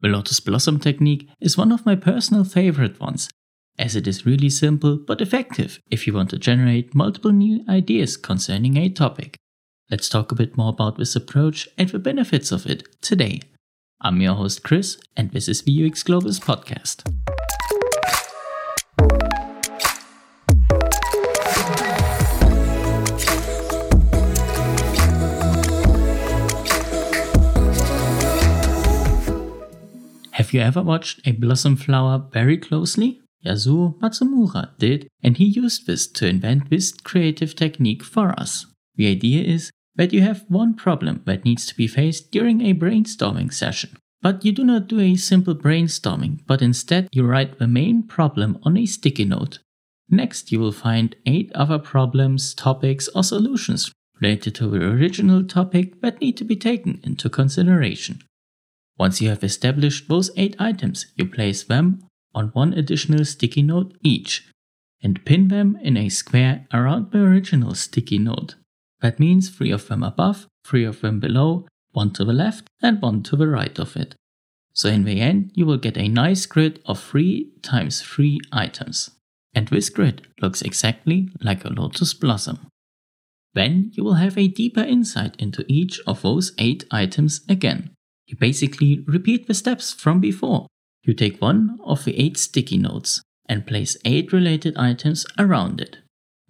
The Lotus Blossom technique is one of my personal favorite ones, as it is really simple but effective if you want to generate multiple new ideas concerning a topic. Let's talk a bit more about this approach and the benefits of it today. I'm your host Chris, and this is UX Globus podcast. Have you ever watched a blossom flower very closely? Yasuo Matsumura did, and he used this to invent this creative technique for us. The idea is that you have one problem that needs to be faced during a brainstorming session. But you do not do a simple brainstorming, but instead you write the main problem on a sticky note. Next, you will find 8 other problems, topics, or solutions related to the original topic that need to be taken into consideration. Once you have established those 8 items, you place them on one additional sticky note each and pin them in a square around the original sticky note. That means 3 of them above, 3 of them below, one to the left and one to the right of it. So in the end, you will get a nice grid of 3 times 3 items. And this grid looks exactly like a lotus blossom. Then you will have a deeper insight into each of those 8 items again. You basically repeat the steps from before. You take one of the eight sticky notes and place eight related items around it.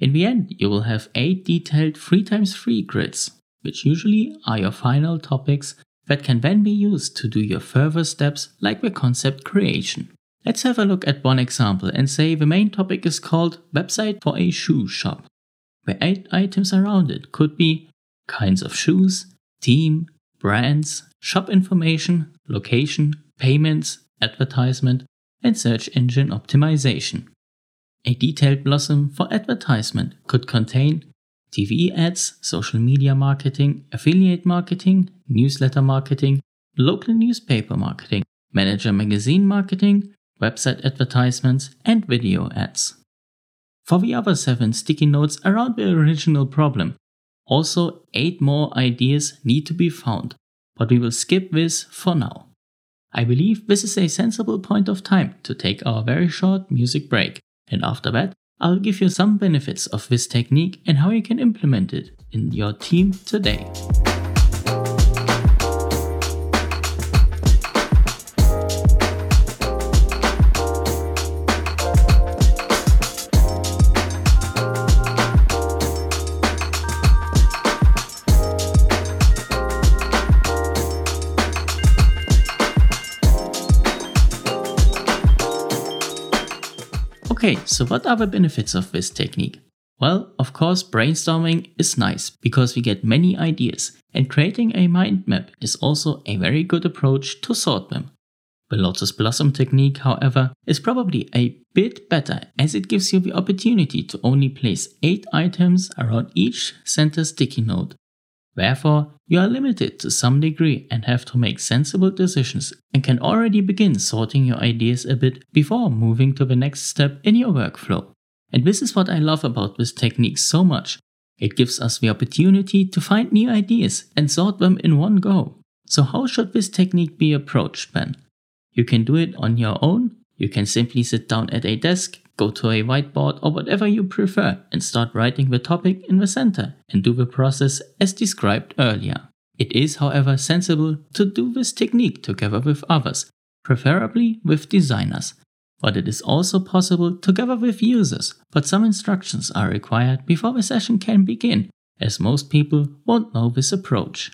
In the end, you will have eight detailed 3x3 grids, which usually are your final topics that can then be used to do your further steps like the concept creation. Let's have a look at one example and say the main topic is called Website for a Shoe Shop. The eight items around it could be kinds of shoes, team, brands, shop information, location, payments, advertisement, and search engine optimization. A detailed blossom for advertisement could contain TV ads, social media marketing, affiliate marketing, newsletter marketing, local newspaper marketing, manager magazine marketing, website advertisements, and video ads. For the other seven sticky notes around the original problem, also, 8 more ideas need to be found, but we will skip this for now. I believe this is a sensible point of time to take our very short music break, and after that, I'll give you some benefits of this technique and how you can implement it in your team today. Okay, so what are the benefits of this technique? Well, of course, brainstorming is nice because we get many ideas, and creating a mind map is also a very good approach to sort them. The Lotus Blossom technique, however, is probably a bit better as it gives you the opportunity to only place 8 items around each center sticky note Therefore, you are limited to some degree and have to make sensible decisions and can already begin sorting your ideas a bit before moving to the next step in your workflow. And this is what I love about this technique so much. It gives us the opportunity to find new ideas and sort them in one go. So, how should this technique be approached then? You can do it on your own. You can simply sit down at a desk, Go to a whiteboard or whatever you prefer and start writing the topic in the center and do the process as described earlier. It is, however, sensible to do this technique together with others, preferably with designers. But it is also possible together with users, but some instructions are required before the session can begin, as most people won't know this approach.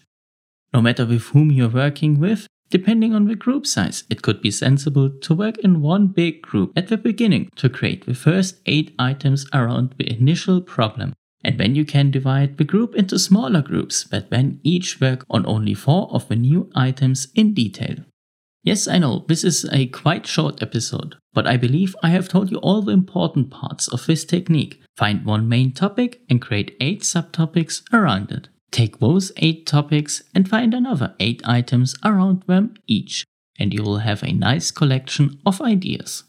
No matter with whom you're working with, Depending on the group size, it could be sensible to work in one big group at the beginning to create the first 8 items around the initial problem. And then you can divide the group into smaller groups that then each work on only 4 of the new items in detail. Yes, I know, this is a quite short episode, but I believe I have told you all the important parts of this technique. Find one main topic and create 8 subtopics around it. Take those 8 topics and find another 8 items around them each, and you will have a nice collection of ideas.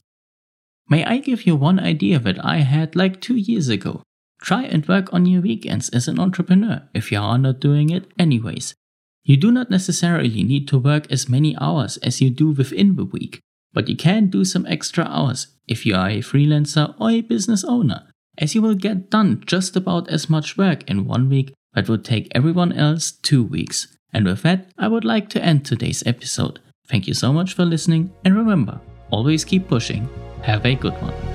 May I give you one idea that I had like 2 years ago? Try and work on your weekends as an entrepreneur if you are not doing it anyways. You do not necessarily need to work as many hours as you do within the week, but you can do some extra hours if you are a freelancer or a business owner, as you will get done just about as much work in one week that would take everyone else two weeks. And with that, I would like to end today's episode. Thank you so much for listening, and remember, always keep pushing. Have a good one.